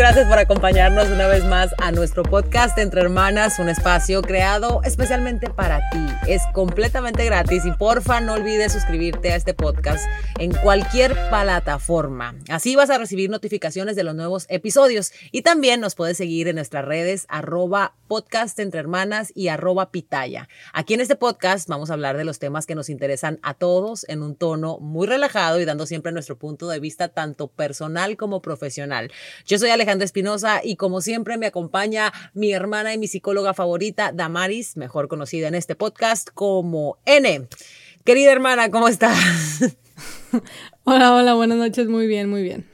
gracias por acompañarnos una vez más a nuestro podcast Entre Hermanas, un espacio creado especialmente para ti. Es completamente gratis y porfa no olvides suscribirte a este podcast en cualquier plataforma. Así vas a recibir notificaciones de los nuevos episodios y también nos puedes seguir en nuestras redes arroba podcast entre hermanas y arroba pitaya. Aquí en este podcast vamos a hablar de los temas que nos interesan a todos en un tono muy relajado y dando siempre nuestro punto de vista tanto personal como profesional. Yo soy Alejandra Espinosa y como siempre me acompaña mi hermana y mi psicóloga favorita, Damaris, mejor conocida en este podcast como N. Querida hermana, ¿cómo estás? Hola, hola, buenas noches, muy bien, muy bien.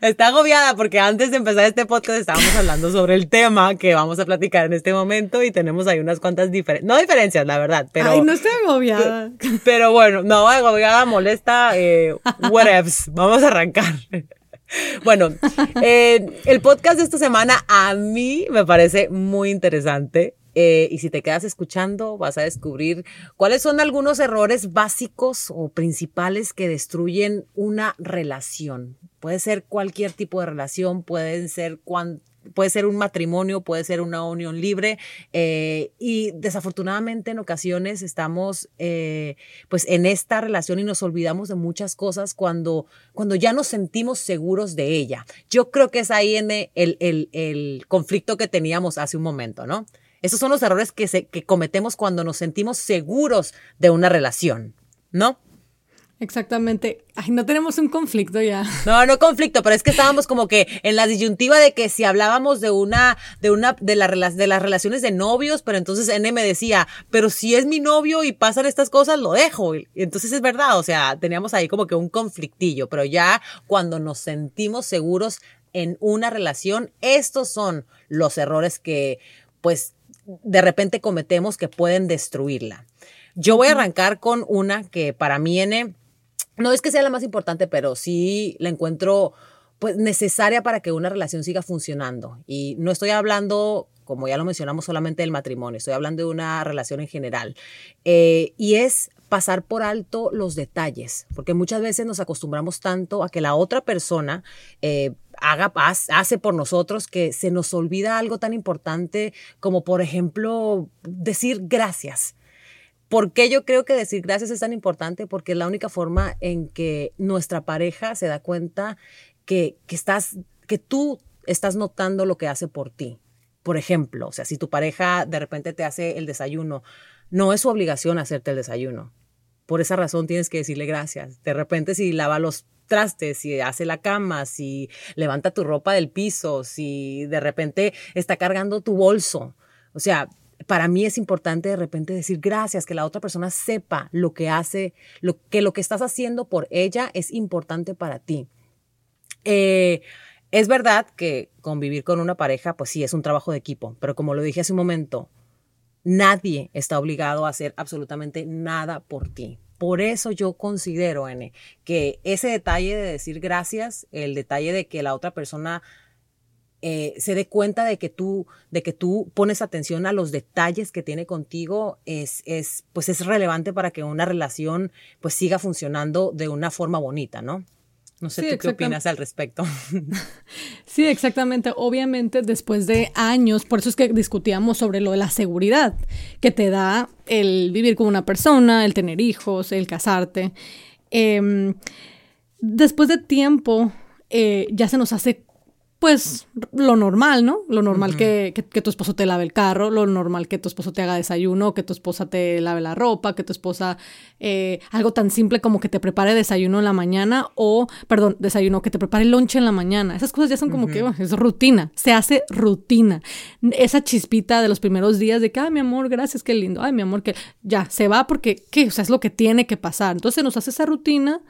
Está agobiada porque antes de empezar este podcast estábamos hablando sobre el tema que vamos a platicar en este momento y tenemos ahí unas cuantas diferencias, no diferencias, la verdad, pero... Ay, no estoy agobiada. Pero bueno, no, agobiada, molesta, eh, whatevs, vamos a arrancar. Bueno, eh, el podcast de esta semana a mí me parece muy interesante. Eh, y si te quedas escuchando, vas a descubrir cuáles son algunos errores básicos o principales que destruyen una relación. Puede ser cualquier tipo de relación, pueden ser cuan, puede ser un matrimonio, puede ser una unión libre eh, y desafortunadamente en ocasiones estamos eh, pues en esta relación y nos olvidamos de muchas cosas cuando, cuando ya nos sentimos seguros de ella. Yo creo que es ahí en el, el, el conflicto que teníamos hace un momento, ¿no? Esos son los errores que, se, que cometemos cuando nos sentimos seguros de una relación, ¿no? Exactamente. Ay, no tenemos un conflicto ya. No, no conflicto, pero es que estábamos como que en la disyuntiva de que si hablábamos de una, de una, de, la, de las relaciones de novios, pero entonces N me decía, pero si es mi novio y pasan estas cosas, lo dejo. Y entonces es verdad, o sea, teníamos ahí como que un conflictillo, pero ya cuando nos sentimos seguros en una relación, estos son los errores que, pues, de repente cometemos que pueden destruirla. Yo voy a arrancar con una que para mí, N, no es que sea la más importante, pero sí la encuentro pues necesaria para que una relación siga funcionando. Y no estoy hablando, como ya lo mencionamos, solamente del matrimonio, estoy hablando de una relación en general. Eh, y es pasar por alto los detalles, porque muchas veces nos acostumbramos tanto a que la otra persona eh, haga, hace por nosotros que se nos olvida algo tan importante como, por ejemplo, decir gracias. ¿Por qué yo creo que decir gracias es tan importante? Porque es la única forma en que nuestra pareja se da cuenta que, que, estás, que tú estás notando lo que hace por ti. Por ejemplo, o sea, si tu pareja de repente te hace el desayuno, no es su obligación hacerte el desayuno. Por esa razón tienes que decirle gracias. De repente si lava los trastes, si hace la cama, si levanta tu ropa del piso, si de repente está cargando tu bolso. O sea, para mí es importante de repente decir gracias, que la otra persona sepa lo que hace, lo, que lo que estás haciendo por ella es importante para ti. Eh, es verdad que convivir con una pareja, pues sí, es un trabajo de equipo, pero como lo dije hace un momento, nadie está obligado a hacer absolutamente nada por ti. Por eso yo considero, N, que ese detalle de decir gracias, el detalle de que la otra persona eh, se dé cuenta de que tú, de que tú pones atención a los detalles que tiene contigo, es, es, pues es relevante para que una relación pues siga funcionando de una forma bonita, ¿no? No sé tú qué opinas al respecto. Sí, exactamente. Obviamente, después de años, por eso es que discutíamos sobre lo de la seguridad que te da el vivir con una persona, el tener hijos, el casarte. Em, después de tiempo, eh, ya se nos hace pues lo normal, ¿no? Lo normal que, que, tu esposo te lave el carro, lo normal que tu esposo te haga desayuno, que tu esposa te lave la ropa, que tu esposa, eh, algo tan simple como que te prepare desayuno en la mañana o, perdón, desayuno, que te prepare lonche en la mañana. Esas cosas ya son como que, es rutina, se hace rutina. Esa chispita de los primeros días de que, ay, mi amor, gracias, qué lindo, ay, mi amor, que ya, se va porque, ¿qué? O sea, es lo que tiene que pasar. Entonces nos hace esa rutina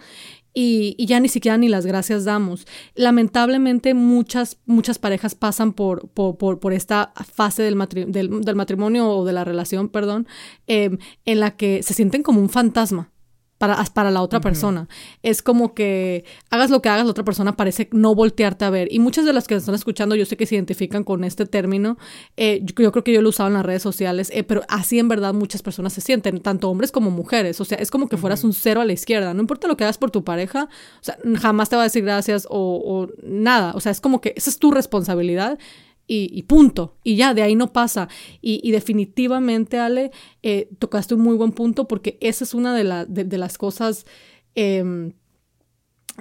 y, ya ni siquiera ni las gracias damos. Lamentablemente muchas, muchas parejas pasan por, por, esta fase del, del, matrimonio o de la relación, perdón, em, en la que se sienten como un fantasma. Para, para la otra persona. Es como que hagas lo que hagas, la otra persona parece no voltearte a ver. Y muchas de las que están escuchando, yo sé que se identifican con este término. Eh, yo, creo que yo lo usaba en las redes sociales, eh, pero así en verdad muchas personas se sienten, tanto hombres como mujeres. O sea, es como que fueras un cero a la izquierda. No importa lo que hagas por tu pareja, o sea, jamás te va a decir gracias o, o nada. O sea, es como que esa es tu responsabilidad y, punto. Y ya, de ahí no pasa. Y, definitivamente, Ale, eh, tocaste un muy buen punto porque esa es una de, de, las cosas em,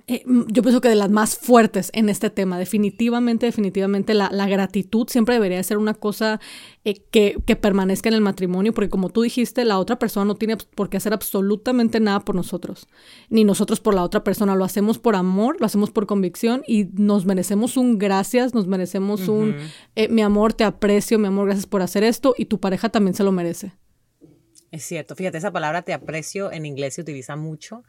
eh, yo pienso que de las más fuertes en este tema. Definitivamente, definitivamente la, gratitud siempre debería ser una cosa eh, que, permanezca en el matrimonio, porque como tú dijiste, la otra persona no tiene por qué hacer absolutamente nada por nosotros, ni nosotros por la otra persona. Lo hacemos por amor, lo hacemos por convicción y nos merecemos un gracias, nos merecemos un eh, mi amor, te aprecio, mi amor, gracias por hacer esto y tu pareja también se lo merece. Es cierto, fíjate, esa palabra te aprecio en inglés se utiliza mucho.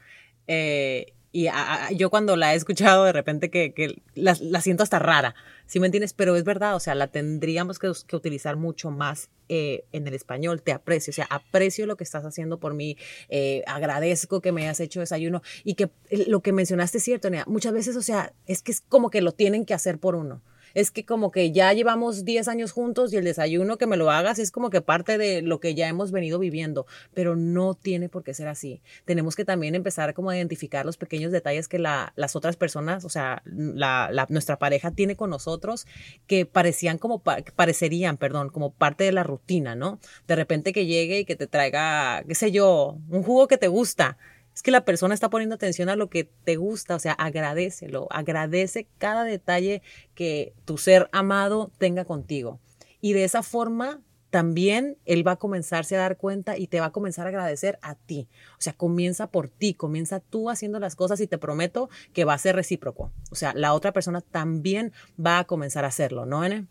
Eh, y yo cuando la he escuchado de repente que, la, siento hasta rara, ¿sí me entiendes? Pero es verdad, o sea, la tendríamos que, que utilizar mucho más eh, en el español. Te aprecio, o sea, aprecio lo que estás haciendo por mí, eh, agradezco que me hayas hecho desayuno y que eh, lo que mencionaste es cierto, muchas veces, o sea, es que es como que lo tienen que hacer por uno es que como que ya llevamos 10 años juntos y el desayuno que me lo hagas es como que parte de lo que ya hemos venido viviendo, pero no tiene por qué ser así. Tenemos que también empezar como a identificar los pequeños detalles que la, las otras personas, o sea, la, nuestra pareja tiene con nosotros que parecían como, parecerían, perdón, como parte de la rutina, ¿no? De repente que llegue y que te traiga, qué sé yo, un jugo que te gusta es que la persona está poniendo atención a lo que te gusta, o sea, agradecelo, agradece cada detalle que tu ser amado tenga contigo. Y de esa forma también él va a comenzarse a dar cuenta y te va a comenzar a agradecer a ti. O sea, comienza por ti, comienza tú haciendo las cosas y te prometo que va a ser recíproco. O sea, la otra persona también va a comenzar a hacerlo, ¿no, N?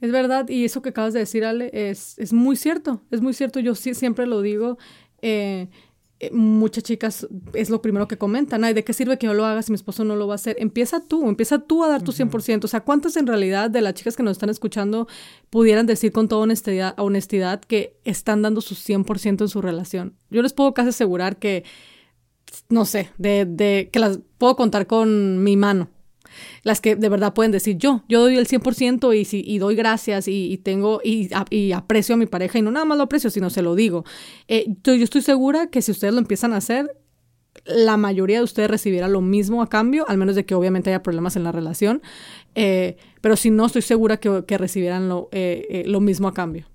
Es verdad, y eso que acabas de decir, Ale, es, es muy cierto, es muy cierto, yo siempre lo digo. Eh, muchas chicas es lo primero que comentan, ay, ¿de qué sirve que yo lo haga si mi esposo no lo va a hacer? Empieza tú, empieza tú a dar tu 100%. O sea, ¿cuántas en realidad de las chicas que nos están escuchando pudieran decir con toda honestidad, honestidad que están dando su 100% en su relación? Yo les puedo casi asegurar que, no sé, de, de que las puedo contar con mi mano las que de verdad pueden decir yo, yo doy el 100% y, si, y doy gracias y, tengo y, aprecio a mi pareja y no nada más lo aprecio, sino se lo digo. Eh, yo, estoy segura que si ustedes lo empiezan a hacer, la mayoría de ustedes recibirá lo mismo a cambio, al menos de que obviamente haya problemas en la relación, eh, pero si no, estoy segura que, que recibirán lo, eh, lo mismo a cambio.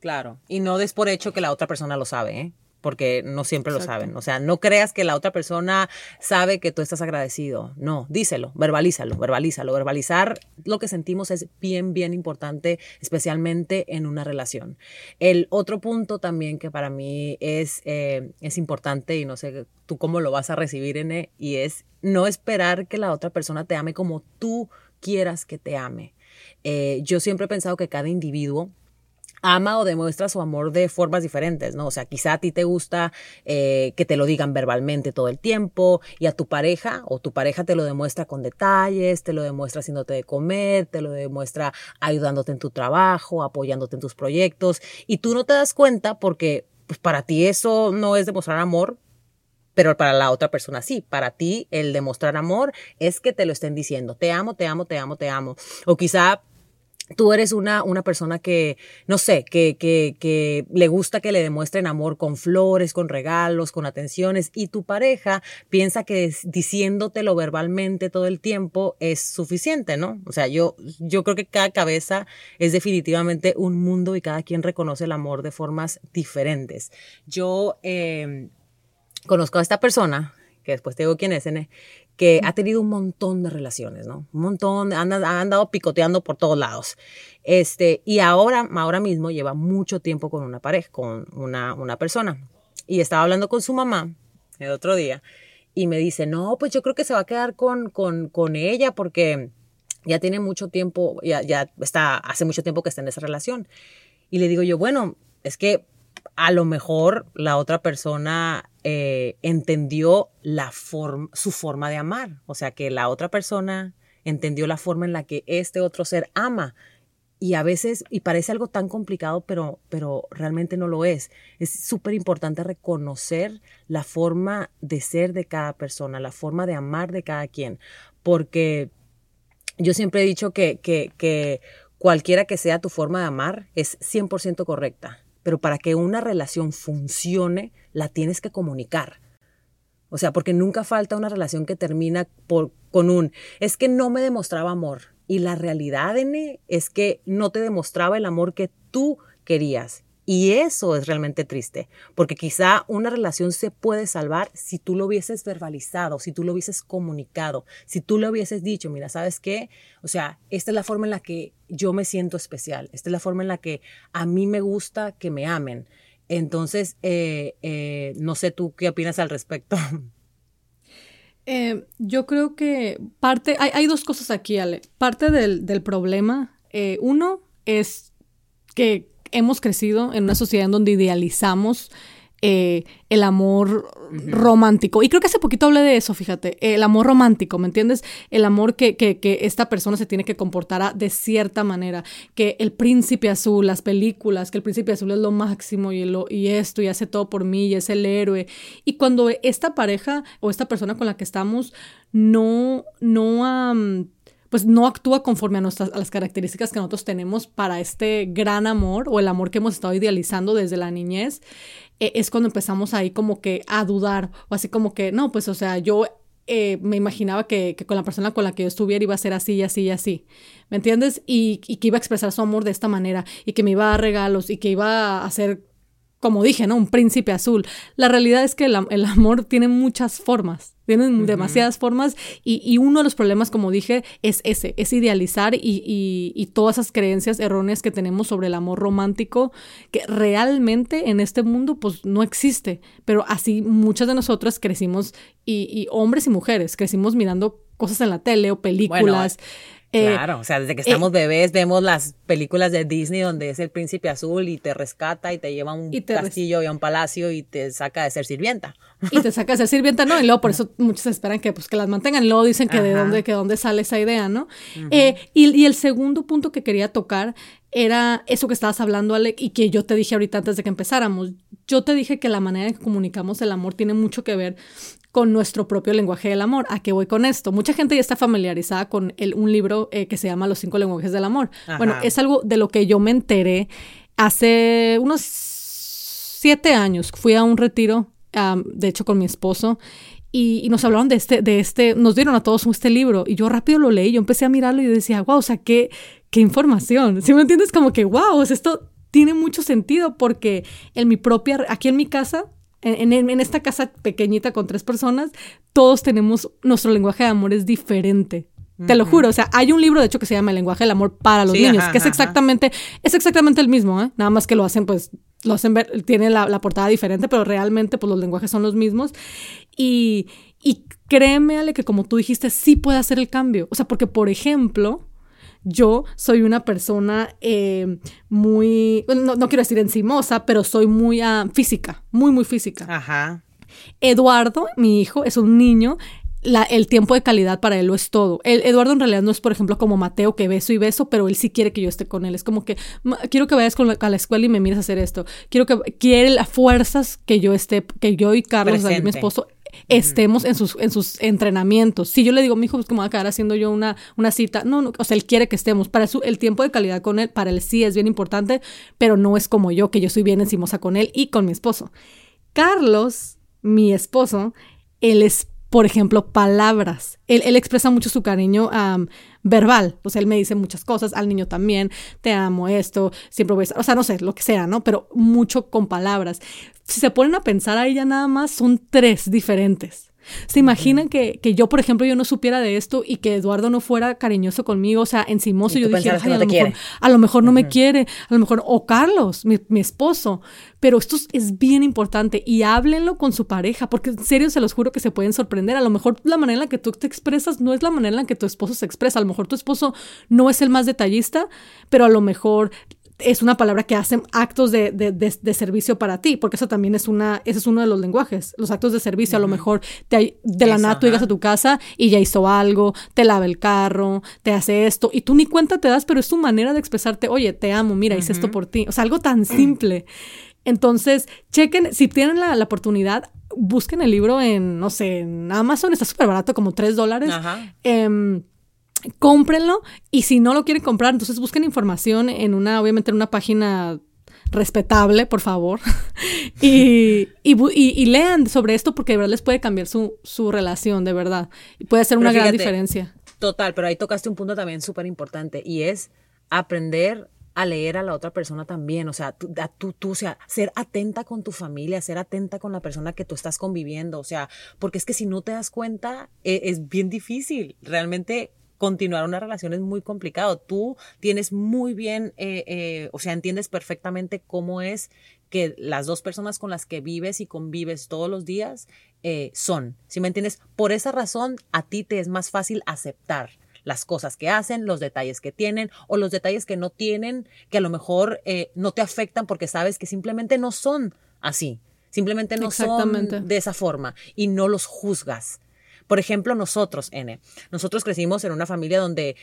Claro, y no des por hecho que la otra persona lo sabe, ¿eh? Porque no siempre lo saben. O sea, no creas que la otra persona sabe que tú estás agradecido. No, díselo, verbalízalo, verbalízalo. Verbalizar lo que sentimos es bien, bien importante, especialmente en una relación. El otro punto también que para mí es, eh, es importante y no sé tú cómo lo vas a recibir, N, y es no esperar que la otra persona te ame como tú quieras que te ame. Eh, yo siempre he pensado que cada individuo ama o demuestra su amor de formas diferentes, ¿no? O sea, quizá a ti te gusta eh, que te lo digan verbalmente todo el tiempo y a tu pareja o tu pareja te lo demuestra con detalles, te lo demuestra haciéndote de comer, te lo demuestra ayudándote en tu trabajo, apoyándote en tus proyectos y tú no te das cuenta porque pues, para ti eso no es demostrar amor, pero para la otra persona sí. Para ti el demostrar amor es que te lo estén diciendo, te amo, te amo, te amo, te amo. O quizá tú eres una, una persona que, no sé, que, que, que, le gusta que le demuestren amor con flores, con regalos, con atenciones, y tu pareja piensa que diciéndotelo verbalmente todo el tiempo es suficiente, ¿no? O sea, yo, yo creo que cada cabeza es definitivamente un mundo y cada quien reconoce el amor de formas diferentes. Yo eh, conozco a esta persona, que después te digo quién es, que ha tenido un montón de relaciones, ¿no? Un montón, han, ha andado picoteando por todos lados. Este, y ahora, ahora mismo lleva mucho tiempo con una pareja, con una, una persona. Y estaba hablando con su mamá el otro día y me dice, no, pues yo creo que se va a quedar con, con, con ella porque ya tiene mucho tiempo, ya, ya está, hace mucho tiempo que está en esa relación. Y le digo yo, bueno, es que a lo mejor la otra persona eh, entendió la su forma de amar, o sea que la otra persona entendió la forma en la que este otro ser ama. Y a veces, y parece algo tan complicado, pero, pero realmente no lo es. Es súper importante reconocer la forma de ser de cada persona, la forma de amar de cada quien, porque yo siempre he dicho que, que, que cualquiera que sea tu forma de amar es 100% correcta, pero para que una relación funcione, la tienes que comunicar. O sea, porque nunca falta una relación que termina por, con un, es que no me demostraba amor. Y la realidad, N, es que no te demostraba el amor que tú querías. Y eso es realmente triste, porque quizá una relación se puede salvar si tú lo hubieses verbalizado, si tú lo hubieses comunicado, si tú le hubieses dicho, mira, ¿sabes qué? O sea, esta es la forma en la que yo me siento especial, esta es la forma en la que a mí me gusta que me amen. Entonces, eh, eh, no sé tú qué opinas al respecto. Eh, yo creo que parte, hay, dos cosas aquí, Ale. Parte del, problema, uno es que hemos crecido en una sociedad en donde idealizamos eh, el amor romántico. Y creo que hace poquito hablé de eso, fíjate, el amor romántico, ¿me entiendes? El amor que, que, que esta persona se tiene que comportar de cierta manera, que el príncipe azul, las películas, que el príncipe azul es lo máximo y, lo, y esto y hace todo por mí y es el héroe. Y cuando esta pareja o esta persona con la que estamos no, no pues no actúa conforme a, nuestras, las características que nosotros tenemos para este gran amor o el amor que hemos estado idealizando desde la niñez, e, es cuando empezamos ahí como que a dudar o así como que, no, pues o sea, yo eh, me imaginaba que, con la persona con la que yo estuviera iba a ser así y así y así, ¿me entiendes? Y, que iba a expresar su amor de esta manera y que me iba a dar regalos y que iba a hacer como dije, ¿no? Un príncipe azul. La realidad es que el, amor tiene muchas formas, tiene demasiadas formas y, uno de los problemas, como dije, es ese, es idealizar y, todas esas creencias erróneas que tenemos sobre el amor romántico, que realmente en este mundo pues no existe, pero así muchas de nosotras crecimos y, hombres y mujeres crecimos mirando cosas en la tele o películas. Eh, claro, o sea, desde que eh, estamos bebés vemos las películas de Disney donde es el príncipe azul y te rescata y te lleva a un castillo y a un palacio y te saca de ser sirvienta. Y te saca de ser sirvienta, ¿no? Y luego por eso muchos esperan que, pues, que las mantengan. Y luego dicen que de dónde, que dónde sale esa idea, ¿no? Eh, y, y el segundo punto que quería tocar era eso que estabas hablando, Ale, y que yo te dije ahorita antes de que empezáramos. Yo te dije que la manera en que comunicamos el amor tiene mucho que ver con nuestro propio lenguaje del amor. ¿A qué voy con esto? Mucha gente ya está familiarizada con el, un libro eh, que se llama Los cinco lenguajes del amor. Bueno, es algo de lo que yo me enteré hace unos siete años. Fui a un retiro, de hecho, con mi esposo. Y, nos hablaron de este, de este, nos dieron a todos este libro y yo rápido lo leí, yo empecé a mirarlo y decía, wow, o sea, qué, qué información. Si me entiendes? Como que, wow, esto tiene mucho sentido porque en mi propia, aquí en mi casa, en, esta casa pequeñita con tres personas, todos tenemos, nuestro lenguaje de amor es diferente. Te lo juro, o sea, hay un libro de hecho que se llama El lenguaje del amor para los niños, que es exactamente, es exactamente el mismo, ¿eh? Nada más que lo hacen, pues, lo hacen ver, tiene la, portada diferente, pero realmente, pues, los lenguajes son los mismos. Y, y créeme, Ale, que como tú dijiste, sí puede hacer el cambio. O sea, porque, por ejemplo, yo soy una persona eh, muy, no, no, quiero decir encimosa, pero soy muy ah, física, muy, muy física. Ajá. Eduardo, mi hijo, es un niño la, el tiempo de calidad para él lo es todo. El, Eduardo en realidad no es, por ejemplo, como Mateo, que beso y beso, pero él sí quiere que yo esté con él. Es como que quiero que vayas con a la escuela y me mires a hacer esto. Quiero que quiere las fuerzas que yo esté, que yo y Carlos, mi esposo, estemos en sus, en sus entrenamientos. Si yo le digo, mi hijo, pues como va a quedar haciendo yo una, una cita, no, no, o sea, él quiere que estemos. Para su, el tiempo de calidad con él, para él sí es bien importante, pero no es como yo, que yo soy bien encimosa con él y con mi esposo. Carlos, mi esposo, él es por ejemplo, palabras. Él, él expresa mucho su cariño verbal. O sea, él me dice muchas cosas, al niño también, te amo esto, siempre voy a estar, o sea, no sé, lo que sea, ¿no? Pero mucho con palabras. Si se ponen a pensar ahí ya nada más, son tres diferentes. ¿Se imaginan que, que, yo, por ejemplo, yo no supiera de esto y que Eduardo no fuera cariñoso conmigo, o sea, encimoso, y yo dijera, a, lo mejor, a, lo mejor, no me quiere, a lo mejor, o Carlos, mi, mi, esposo. Pero esto es bien importante y háblenlo con su pareja, porque en serio se los juro que se pueden sorprender. A lo mejor la manera en la que tú te expresas no es la manera en la que tu esposo se expresa. A lo mejor tu esposo no es el más detallista, pero a lo mejor es una palabra que hace actos de, de, servicio para ti, porque eso también es una, ese es uno de los lenguajes, los actos de servicio, a lo mejor te, de la nada tú llegas a tu casa y ya hizo algo, te lava el carro, te hace esto, y tú ni cuenta te das, pero es tu manera de expresarte, oye, te amo, mira, hice esto por ti, o sea, algo tan simple. Entonces, chequen, si tienen la, oportunidad, busquen el libro en, no sé, en Amazon, está súper barato, como 3 dólares. Eh, cómprenlo y si no lo quieren comprar, entonces busquen información en una, obviamente en una página respetable, por favor, y, y, lean sobre esto porque de verdad les puede cambiar su, su relación, de verdad, y puede ser una gran diferencia. Total, pero ahí tocaste un punto también súper importante y es aprender a leer a la otra persona también, o sea, tú, tú, tú, o sea, ser atenta con tu familia, ser atenta con la persona que tú estás conviviendo, o sea, porque es que si no te das cuenta, e, es bien difícil, realmente continuar una relación es muy complicado. Tú tienes muy bien, eh, eh, o sea, entiendes perfectamente cómo es que las dos personas con las que vives y convives todos los días eh, son. Si me entiendes? Por esa razón, a ti te es más fácil aceptar las cosas que hacen, los detalles que tienen o los detalles que no tienen, que a lo mejor no te afectan porque sabes que simplemente no son así, simplemente no son de esa forma y no los juzgas. Por ejemplo, nosotros, N, nosotros crecimos en una familia donde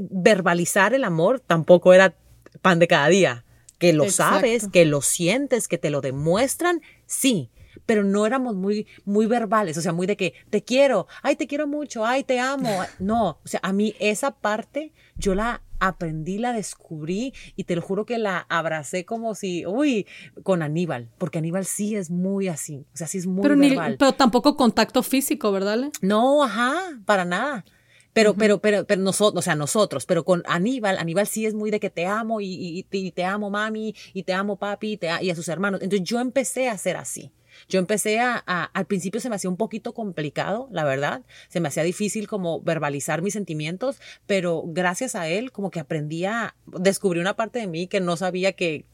verbalizar el amor tampoco era pan de cada día. Que lo sabes, que lo sientes, que te lo demuestran, sí, pero no éramos muy, muy verbales, o sea, muy de que te quiero, ay, te quiero mucho, ay, te amo. No, o sea, a mí esa parte yo la aprendí, la descubrí y te lo juro que la abracé como si, uy, con Aníbal, porque Aníbal sí es muy así, o sea, sí es muy pero verbal. pero tampoco contacto físico, ¿verdad? No, ajá, para nada. Pero, pero, pero, pero nosotros, o sea, nosotros, pero con Aníbal, Aníbal sí es muy de que te amo y, y, te amo mami y te amo papi y, te, y a sus hermanos. Entonces yo empecé a ser así. Yo empecé a, al principio se me hacía un poquito complicado, la verdad, se me hacía difícil como verbalizar mis sentimientos, pero gracias a él como que aprendí a, descubrí una parte de mí que no sabía que,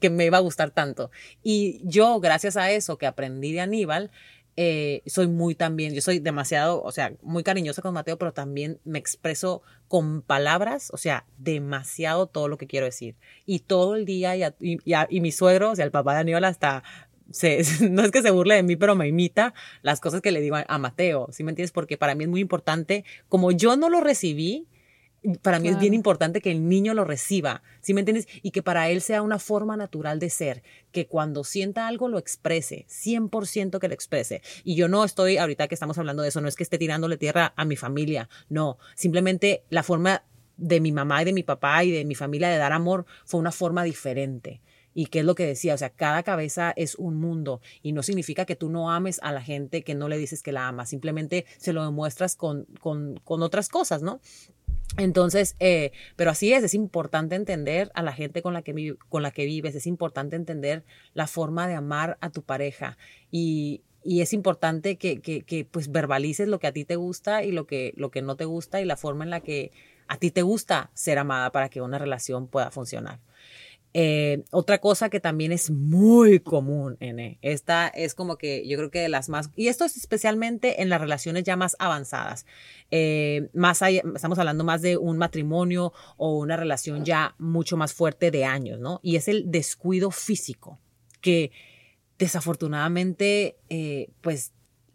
que me iba a gustar tanto. Y yo, gracias a eso que aprendí de Aníbal, eh, soy muy también, yo soy demasiado, o sea, muy cariñosa con Mateo, pero también me expreso con palabras, o sea, demasiado todo lo que quiero decir. Y todo el día, y, y mi suegro, o sea, el papá de Aníbal hasta no es que se burle de mí, pero me imita las cosas que le digo a, Mateo, ¿sí me entiendes? Porque para mí es muy importante, como yo no lo recibí, para mí es bien importante que el niño lo reciba, ¿sí me entiendes? Y que para él sea una forma natural de ser, que cuando sienta algo lo exprese, 100% que lo exprese. Y yo no estoy, ahorita que estamos hablando de eso, no es que esté tirándole tierra a mi familia, no, simplemente la forma de mi mamá y de mi papá y de mi familia de dar amor fue una forma diferente. Y qué es lo que decía, o sea, cada cabeza es un mundo y no significa que tú no ames a la gente que no le dices que la amas, simplemente se lo demuestras con, con, con otras cosas, ¿no? Entonces, eh, pero así es, es importante entender a la gente con la, que, con la que vives, es importante entender la forma de amar a tu pareja y, y es importante que, que, que, pues verbalices lo que a ti te gusta y lo que, lo que no te gusta y la forma en la que a ti te gusta ser amada para que una relación pueda funcionar. Eh, otra cosa que también es muy común, N, esta es como que yo creo que de las más, y esto es especialmente en las relaciones ya más avanzadas, eh, más estamos hablando más de un matrimonio o una relación ya mucho más fuerte de años, ¿no? Y es el descuido físico, que desafortunadamente, eh, pues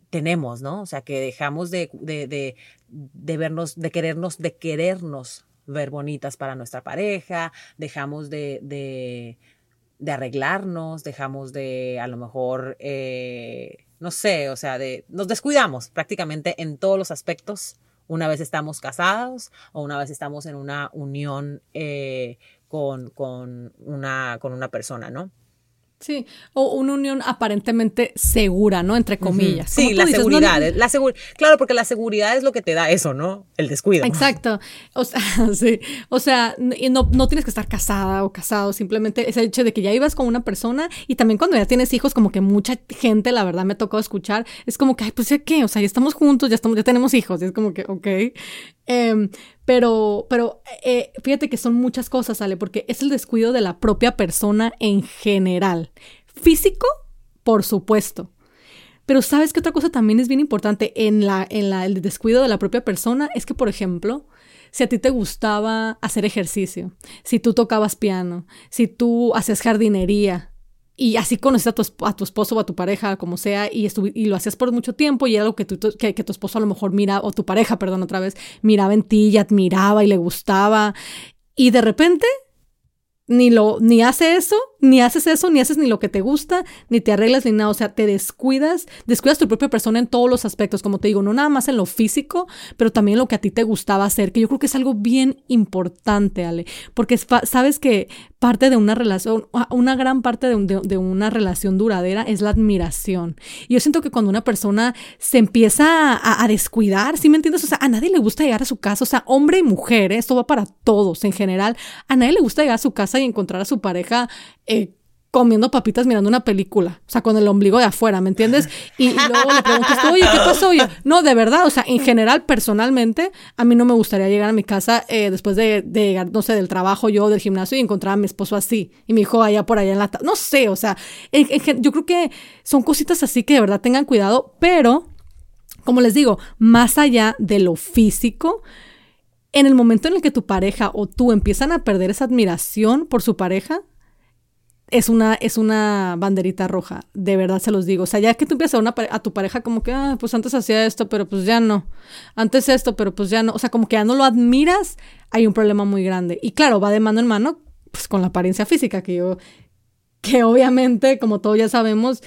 tenemos, ¿no? O sea, que dejamos de, de, de, de vernos, de querernos, de querernos ver bonitas para nuestra pareja, dejamos de, de, arreglarnos, dejamos de a lo mejor, eh, no sé, o sea, de, nos descuidamos prácticamente en todos los aspectos una vez estamos casados o una vez estamos en una unión eh, con, con, una, con una persona, ¿no? Sí, o una unión aparentemente segura, ¿no? Entre comillas. Sí, la seguridad. La claro, porque la seguridad es lo que te da eso, ¿no? El descuido. Exacto. O sea, sí. O sea, no, no tienes que estar casada o casado, simplemente ese hecho de que ya ibas con una persona y también cuando ya tienes hijos, como que mucha gente, la verdad, me ha tocado escuchar, es como que, ay, pues ya qué, o sea, ya estamos juntos, ya, estamos, ya tenemos hijos, y es como que, ok. Em, pero, pero eh, fíjate que son muchas cosas, Ale, porque es el descuido de la propia persona en general. Físico, por supuesto. Pero sabes que otra cosa también es bien importante en, la, en la, el descuido de la propia persona es que, por ejemplo, si a ti te gustaba hacer ejercicio, si tú tocabas piano, si tú hacías jardinería, y así conociste a tu, a tu, esposo o a tu pareja, como sea, y, y lo hacías por mucho tiempo y era algo que, que, que, tu esposo a lo mejor mira, o tu pareja, perdón, otra vez, miraba en ti y admiraba y le gustaba. Y de repente ni lo, ni hace eso, ni haces eso, ni haces ni lo que te gusta, ni te arreglas ni nada. O sea, te descuidas, descuidas tu propia persona en todos los aspectos, como te digo, no nada más en lo físico, pero también lo que a ti te gustaba hacer, que yo creo que es algo bien importante, Ale, porque sabes que parte de una relación, una gran parte de, una relación duradera es la admiración. Y yo siento que cuando una persona se empieza a, a, descuidar, ¿sí me entiendes? O sea, a nadie le gusta llegar a su casa, o sea, hombre y mujer, ¿eh? esto va para todos en general, a nadie le gusta llegar a su casa y encontrar a su pareja eh, comiendo papitas mirando una película, o sea, con el ombligo de afuera, ¿me entiendes? Y, luego le preguntas, oye, ¿qué pasó? Oye, no, de verdad, o sea, en general, personalmente, a mí no me gustaría llegar a mi casa eh, después de, llegar, no sé, del trabajo yo, del gimnasio y encontrar a mi esposo así, y mi hijo allá por allá en la... No sé, o sea, yo creo que son cositas así que de verdad tengan cuidado, pero, como les digo, más allá de lo físico, en el momento en el que tu pareja o tú empiezan a perder esa admiración por su pareja, es una, es una banderita roja, de verdad se los digo. O sea, ya que tú empiezas a, una, a tu pareja como que, ah, pues antes hacía esto, pero pues ya no. Antes esto, pero pues ya no. O sea, como que ya no lo admiras, hay un problema muy grande. Y claro, va de mano en mano, pues con la apariencia física, que yo, que obviamente, como todos ya sabemos,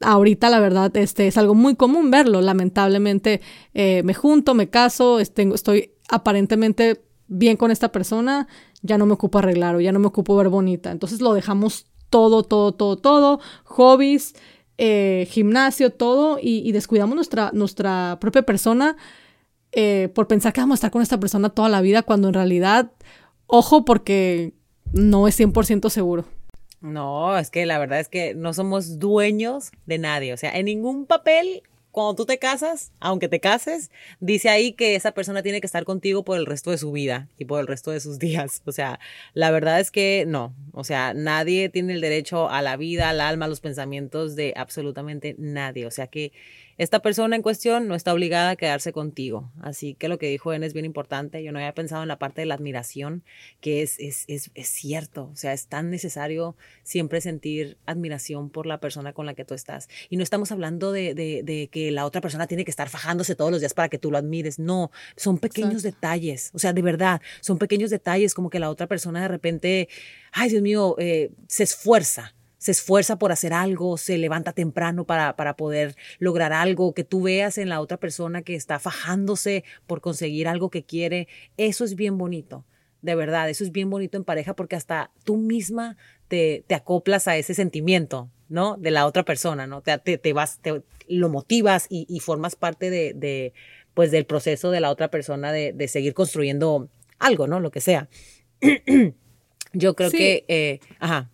ahorita la verdad este, es algo muy común verlo. Lamentablemente eh, me junto, me caso, estoy aparentemente bien con esta persona, ya no me ocupo arreglar o ya no me ocupo ver bonita. Entonces lo dejamos todo, todo, todo, todo, hobbies, eh, gimnasio, todo, y, descuidamos nuestra, nuestra propia persona eh, por pensar que vamos a estar con esta persona toda la vida, cuando en realidad, ojo, porque no es 100% seguro. No, es que la verdad es que no somos dueños de nadie. O sea, en ningún papel cuando tú te casas, aunque te cases, dice ahí que esa persona tiene que estar contigo por el resto de su vida y por el resto de sus días. O sea, la verdad es que no. O sea, nadie tiene el derecho a la vida, al alma, a los pensamientos de absolutamente nadie. O sea que esta persona en cuestión no está obligada a quedarse contigo. Así que lo que dijo En es bien importante. Yo no había pensado en la parte de la admiración, que es, es, es, es cierto. O sea, es tan necesario siempre sentir admiración por la persona con la que tú estás. Y no estamos hablando de, de, de que la otra persona tiene que estar fajándose todos los días para que tú lo admires. No, son pequeños detalles. O sea, de verdad, son pequeños detalles como que la otra persona de repente, ay Dios mío, eh, se esfuerza se esfuerza por hacer algo, se levanta temprano para, para poder lograr algo, que tú veas en la otra persona que está fajándose por conseguir algo que quiere, eso es bien bonito. De verdad, eso es bien bonito en pareja porque hasta tú misma te, te acoplas a ese sentimiento, ¿no? De la otra persona, ¿no? Te, te, vas, te, lo motivas y, y formas parte de, de, pues, del proceso de la otra persona de, de seguir construyendo algo, ¿no? Lo que sea. Yo creo que, eh, ajá.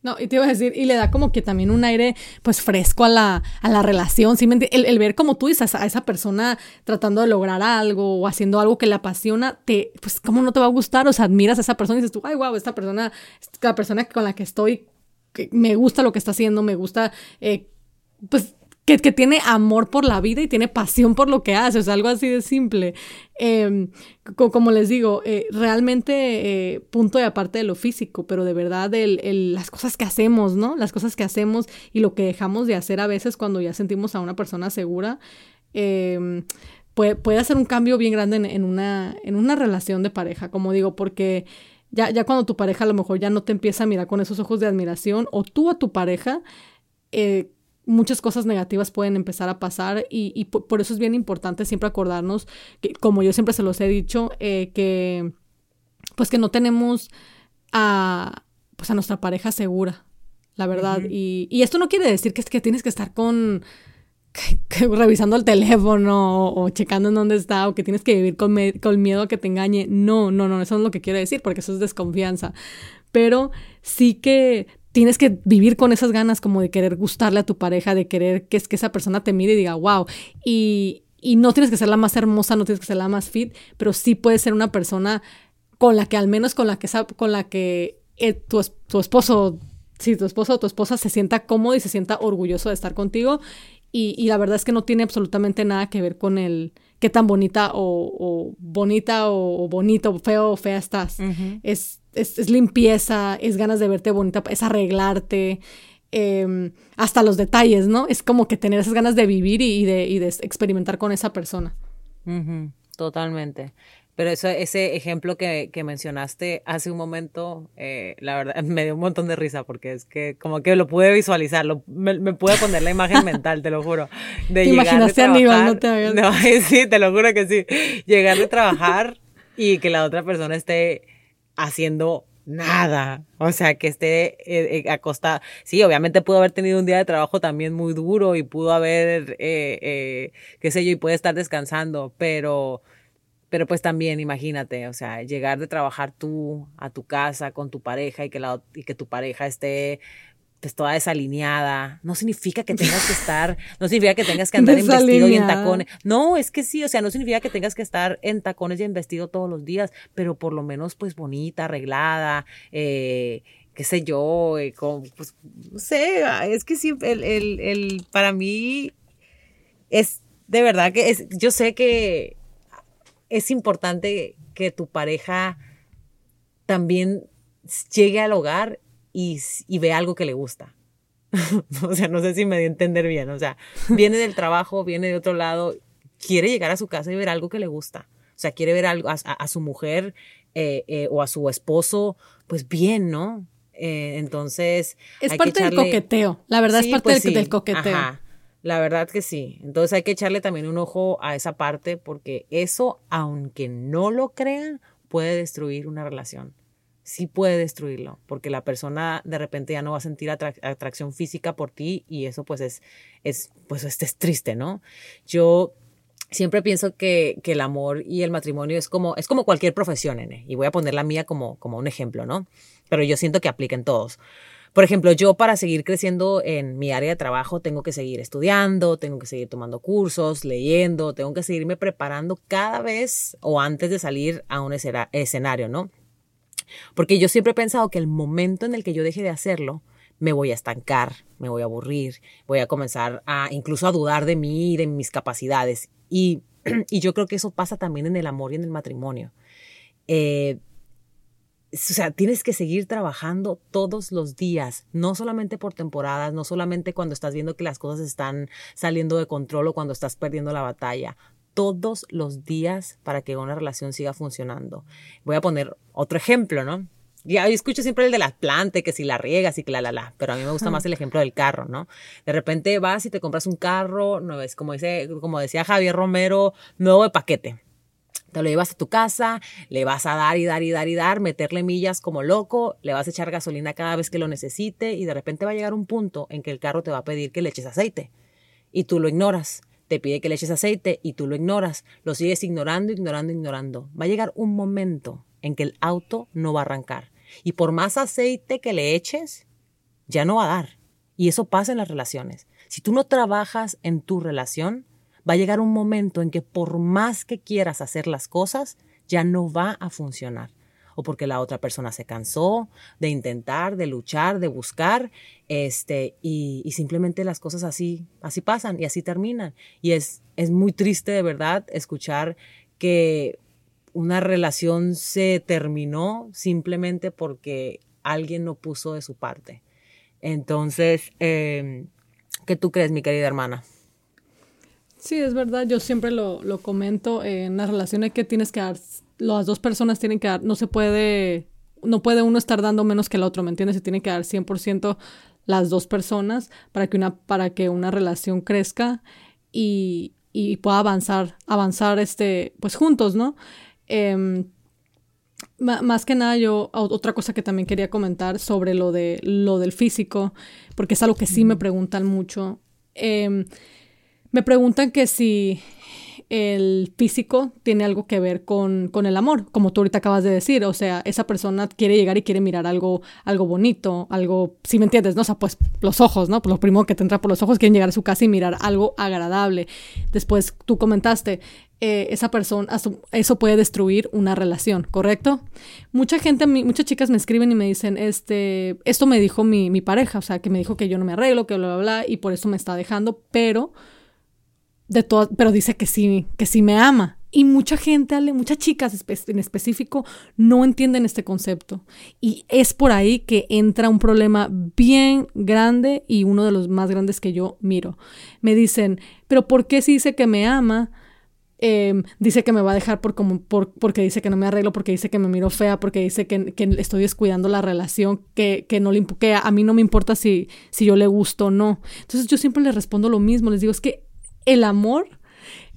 No, y te iba a decir, y le da como que también un aire, pues, fresco a la, a la relación, ¿sí? El, el, ver como tú dices a esa persona tratando de lograr algo o haciendo algo que le apasiona, te, pues, ¿cómo no te va a gustar? O sea, admiras a esa persona y dices tú, ay, wow, esta persona, la persona con la que estoy, que me gusta lo que está haciendo, me gusta, eh, pues, que, tiene amor por la vida y tiene pasión por lo que hace, o sea, algo así de simple. Em, como les digo, eh, realmente eh, punto de aparte de lo físico, pero de verdad el, las cosas que hacemos, ¿no? Las cosas que hacemos y lo que dejamos de hacer a veces cuando ya sentimos a una persona segura. Em, puede, puede, hacer un cambio bien grande en, una, en una relación de pareja, como digo, porque ya, ya cuando tu pareja a lo mejor ya no te empieza a mirar con esos ojos de admiración, o tú a tu pareja, eh, muchas cosas negativas pueden empezar a pasar y, por, eso es bien importante siempre acordarnos, que, como yo siempre se los he dicho, eh, que pues que no tenemos a, pues a nuestra pareja segura, la verdad. y, y, esto no quiere decir que, que tienes que estar con... revisando el teléfono o, checando en dónde está o que tienes que vivir con, con miedo a que te engañe. No, no, no, eso no es lo que quiero decir porque eso es desconfianza. Pero sí que tienes que vivir con esas ganas como de querer gustarle a tu pareja, de querer que, es que esa persona te mire y diga, wow. Y, y no tienes que ser la más hermosa, no tienes que ser la más fit, pero sí puedes ser una persona con la que al menos con la que, con la que eh, tu, tu esposo si tu esposo o tu esposa se sienta cómodo y se sienta orgulloso de estar contigo Y, la verdad es que no tiene absolutamente nada que ver con el qué tan bonita o, bonita o, bonito, feo o fea estás. es, es, limpieza, es ganas de verte bonita, es arreglarte, em, hasta los detalles, ¿no? Es como que tener esas ganas de vivir y, de, y de, experimentar con esa persona. Totalmente. Pero eso, ese ejemplo que, que mencionaste hace un momento, eh, la verdad, me dio un montón de risa porque es que como que lo pude visualizar, lo, me, me, pude poner la imagen mental, te lo juro. De te imaginaste a Aníbal, no te. No, sí, te lo juro que sí. Llegar de trabajar y que la otra persona esté haciendo nada. O sea, que esté eh, eh, acostada. Sí, obviamente pudo haber tenido un día de trabajo también muy duro y pudo haber, eh, qué sé yo, y puede estar descansando, pero pero pues también imagínate, o sea, llegar de trabajar tú a tu casa con tu pareja y que, la, y que tu pareja esté pues toda desalineada, no significa que tengas que estar, no significa que tengas que andar en vestido y en tacones. No, es que sí, o sea, no significa que tengas que estar en tacones y en vestido todos los días, pero por lo menos pues bonita, arreglada, eh, qué sé yo, eh, pues, no sé, es que sí, el, el, el, para mí es de verdad que es, yo sé que es importante que tu pareja también llegue al hogar y, y vea algo que le gusta. o sea, no sé si me di a entender bien. O sea, viene del trabajo, viene de otro lado, quiere llegar a su casa y ver algo que le gusta. O sea, quiere ver algo a, su mujer eh, eh, o a su esposo, pues bien, ¿no? Eh, entonces. Es parte del coqueteo. La verdad es parte pues del, coqueteo. Ajá. La verdad que sí. Entonces hay que echarle también un ojo a esa parte porque eso, aunque no lo crean, puede destruir una relación. Sí puede destruirlo, porque la persona de repente ya no va a sentir atracción física por ti y eso pues es, es, pues este es triste, ¿no? Yo siempre pienso que, que, el amor y el matrimonio es como, es como cualquier profesión, nene, y voy a poner la mía como, como un ejemplo, ¿no? Pero yo siento que aplica en todos. Por ejemplo, yo para seguir creciendo en mi área de trabajo tengo que seguir estudiando, tengo que seguir tomando cursos, leyendo, tengo que seguirme preparando cada vez o antes de salir a un escenario, ¿no? Porque yo siempre he pensado que el momento en el que yo deje de hacerlo, me voy a estancar, me voy a aburrir, voy a comenzar a incluso a dudar de mí y de mis capacidades. Y, y yo creo que eso pasa también en el amor y en el matrimonio. Eh, o sea, tienes que seguir trabajando todos los días, no solamente por temporadas, no solamente cuando estás viendo que las cosas están saliendo de control o cuando estás perdiendo la batalla, todos los días para que una relación siga funcionando. Voy a poner otro ejemplo, ¿no? Ya escucho siempre el de las plantas, que si la riegas y que la la la, pero a mí me gusta más el ejemplo del carro, ¿no? De repente vas y te compras un carro, no es como dice, como decía Javier Romero, nuevo de paquete te lo llevas a tu casa, le vas a dar y dar y dar y dar, meterle millas como loco, le vas a echar gasolina cada vez que lo necesite y de repente va a llegar un punto en que el carro te va a pedir que le eches aceite y tú lo ignoras. Te pide que le eches aceite y tú lo ignoras. Lo sigues ignorando, ignorando, ignorando. Va a llegar un momento en que el auto no va a arrancar. Y por más aceite que le eches, ya no va a dar. Y eso pasa en las relaciones. Si tú no trabajas en tu relación, va a llegar un momento en que por más que quieras hacer las cosas, ya no va a funcionar. O porque la otra persona se cansó de intentar, de luchar, de buscar, este, y, simplemente las cosas así, así pasan y así terminan. Y es, es muy triste de verdad escuchar que una relación se terminó simplemente porque alguien no puso de su parte. Entonces, eh, ¿qué tú crees, mi querida hermana? Sí, es verdad, yo siempre lo, lo comento en las relaciones que tienes que dar, las dos personas tienen que dar, no se puede, no puede uno estar dando menos que el otro, ¿me entiendes? Se tiene que dar 100% las dos personas para que una, para que una relación crezca y, y pueda avanzar, avanzar este, pues juntos, ¿no? Em, más que nada, yo, otra cosa que también quería comentar sobre lo de lo del físico, porque es algo que sí me preguntan mucho. Eh, me preguntan que si el físico tiene algo que ver con, con, el amor, como tú ahorita acabas de decir. O sea, esa persona quiere llegar y quiere mirar algo, algo bonito, algo, si me entiendes, ¿no? O sea, pues los ojos, ¿no? Pues lo primero que te entra por los ojos, quieren llegar a su casa y mirar algo agradable. Después tú comentaste, eh, esa persona, eso puede destruir una relación, ¿correcto? Mucha gente, muchas chicas me escriben y me dicen, este, esto me dijo mi, mi pareja, o sea, que me dijo que yo no me arreglo, que bla, bla, bla, y por eso me está dejando, pero de todo, pero dice que sí, que sí me ama. Y mucha gente, muchas chicas en específico no entienden este concepto. Y es por ahí que entra un problema bien grande y uno de los más grandes que yo miro. Me dicen, pero ¿por qué si dice que me ama? Em, dice que me va a dejar por como, por, porque dice que no me arreglo, porque dice que me miro fea, porque dice que, que estoy descuidando la relación, que, que, no le, que a mí no me importa si, si yo le gusto o no. Entonces yo siempre les respondo lo mismo, les digo, es que el amor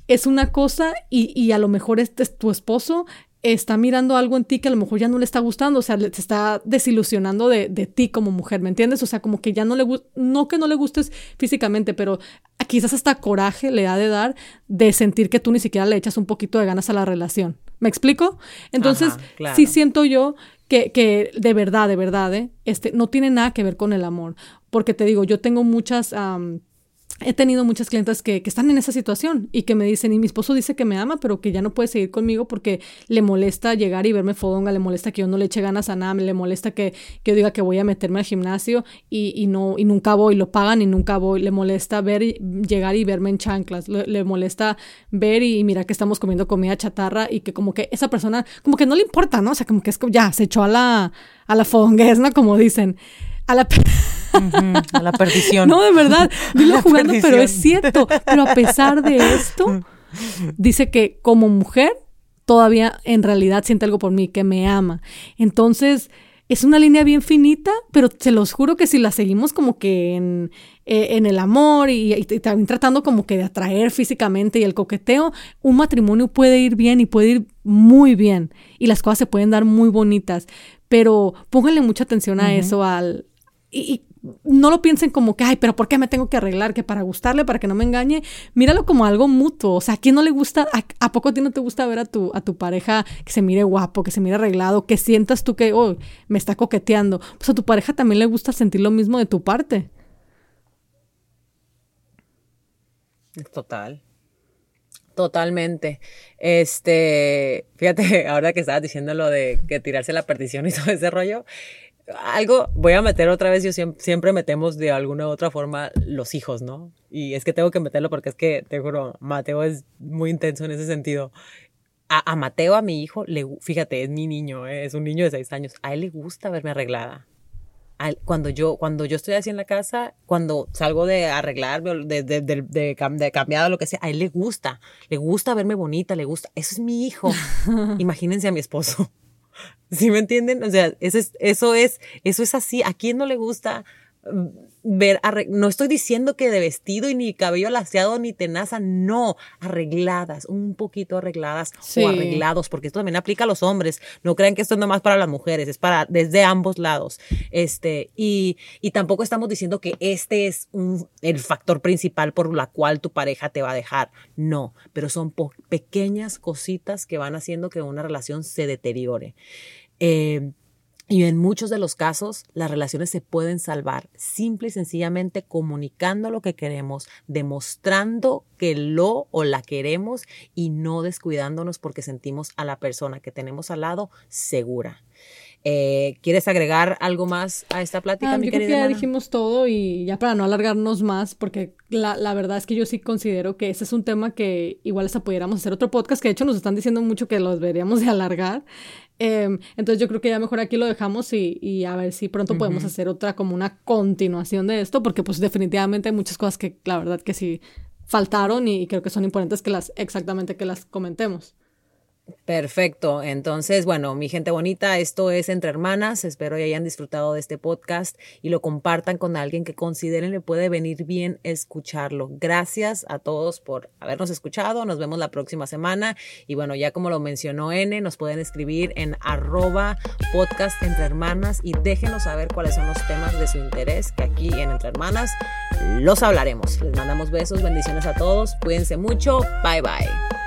es una cosa y, y a lo mejor este es tu esposo está mirando algo en ti que a lo mejor ya no le está gustando, o sea, te está desilusionando de, de ti como mujer, ¿me entiendes? O sea, como que ya no le gusta, no que no le gustes físicamente, pero quizás hasta coraje le ha de dar de sentir que tú ni siquiera le echas un poquito de ganas a la relación. ¿Me explico? Entonces, sí siento yo que, que, de verdad, de verdad, ¿eh? este, no tiene nada que ver con el amor, porque te digo, yo tengo muchas he tenido muchas clientes que, están en esa situación y que me dicen, y mi esposo dice que me ama, pero que ya no puede seguir conmigo porque le molesta llegar y verme fodonga, le molesta que yo no le eche ganas a nada, le molesta que, que yo diga que voy a meterme al gimnasio y, y, no, y nunca voy, lo pagan y nunca voy, le molesta ver, llegar y verme en chanclas, le, molesta ver y, mira que estamos comiendo comida chatarra y que como que esa persona, como que no le importa, ¿no? O sea, como que es como, ya, se echó a la, a la fodonguez, ¿no? Como dicen. A la a la perdición. No, de verdad, dilo jugando, pero es cierto. Pero a pesar de esto, dice que como mujer todavía en realidad siente algo por mí, que me ama. Entonces, es una línea bien finita, pero se los juro que si la seguimos como que en, eh, en el amor y, y, también tratando como que de atraer físicamente y el coqueteo, un matrimonio puede ir bien y puede ir muy bien y las cosas se pueden dar muy bonitas, pero pónganle mucha atención a eso, al... y, no lo piensen como que, ay, pero ¿por qué me tengo que arreglar? Que para gustarle, para que no me engañe. Míralo como algo mutuo. O sea, ¿a quién no le gusta? ¿A, poco a ti no te gusta ver a tu, a tu pareja que se mire guapo, que se mire arreglado, que sientas tú que, oh, me está coqueteando? Pues a tu pareja también le gusta sentir lo mismo de tu parte. Total. Totalmente. Este, fíjate, ahora que estabas diciendo lo de que tirarse la perdición y todo ese rollo, algo, voy a meter otra vez, yo siempre, metemos de alguna u otra forma los hijos, ¿no? Y es que tengo que meterlo porque es que, te juro, Mateo es muy intenso en ese sentido. A, Mateo, a mi hijo, le, fíjate, es mi niño, ¿eh? es un niño de seis años, a él le gusta verme arreglada. cuando yo, cuando yo estoy así en la casa, cuando salgo de arreglarme, de, de, de, de, cambiado, lo que sea, a él le gusta, le gusta verme bonita, le gusta, eso es mi hijo. Imagínense a mi esposo. ¿Sí me entienden? O sea, eso es, eso es, eso es así. ¿A quién no le gusta ver, no estoy diciendo que de vestido y ni cabello laseado ni tenaza, no, arregladas, un poquito arregladas o arreglados, porque esto también aplica a los hombres, no crean que esto es nomás para las mujeres, es para desde ambos lados, este, y, y tampoco estamos diciendo que este es un, el factor principal por la cual tu pareja te va a dejar, no, pero son pequeñas cositas que van haciendo que una relación se deteriore. Eh, y en muchos de los casos, las relaciones se pueden salvar simple y sencillamente comunicando lo que queremos, demostrando que lo o la queremos y no descuidándonos porque sentimos a la persona que tenemos al lado segura. Eh, ¿Quieres agregar algo más a esta plática, ah, mi yo creo que ya dijimos todo y ya para no alargarnos más, porque la, la, verdad es que yo sí considero que ese es un tema que igual hasta pudiéramos hacer otro podcast, que de hecho nos están diciendo mucho que los deberíamos de alargar. Em, entonces yo creo que ya mejor aquí lo dejamos y, y a ver si pronto podemos hacer otra como una continuación de esto, porque pues definitivamente hay muchas cosas que la verdad que sí faltaron y creo que son importantes que las exactamente que las comentemos. Perfecto. Entonces, bueno, mi gente bonita, esto es Entre Hermanas. Espero que hayan disfrutado de este podcast y lo compartan con alguien que consideren le puede venir bien escucharlo. Gracias a todos por habernos escuchado. Nos vemos la próxima semana. Y bueno, ya como lo mencionó N, nos pueden escribir en arroba podcast Entre Hermanas y déjenos saber cuáles son los temas de su interés, que aquí en Entre Hermanas los hablaremos. Les mandamos besos, bendiciones a todos. Cuídense mucho. Bye bye.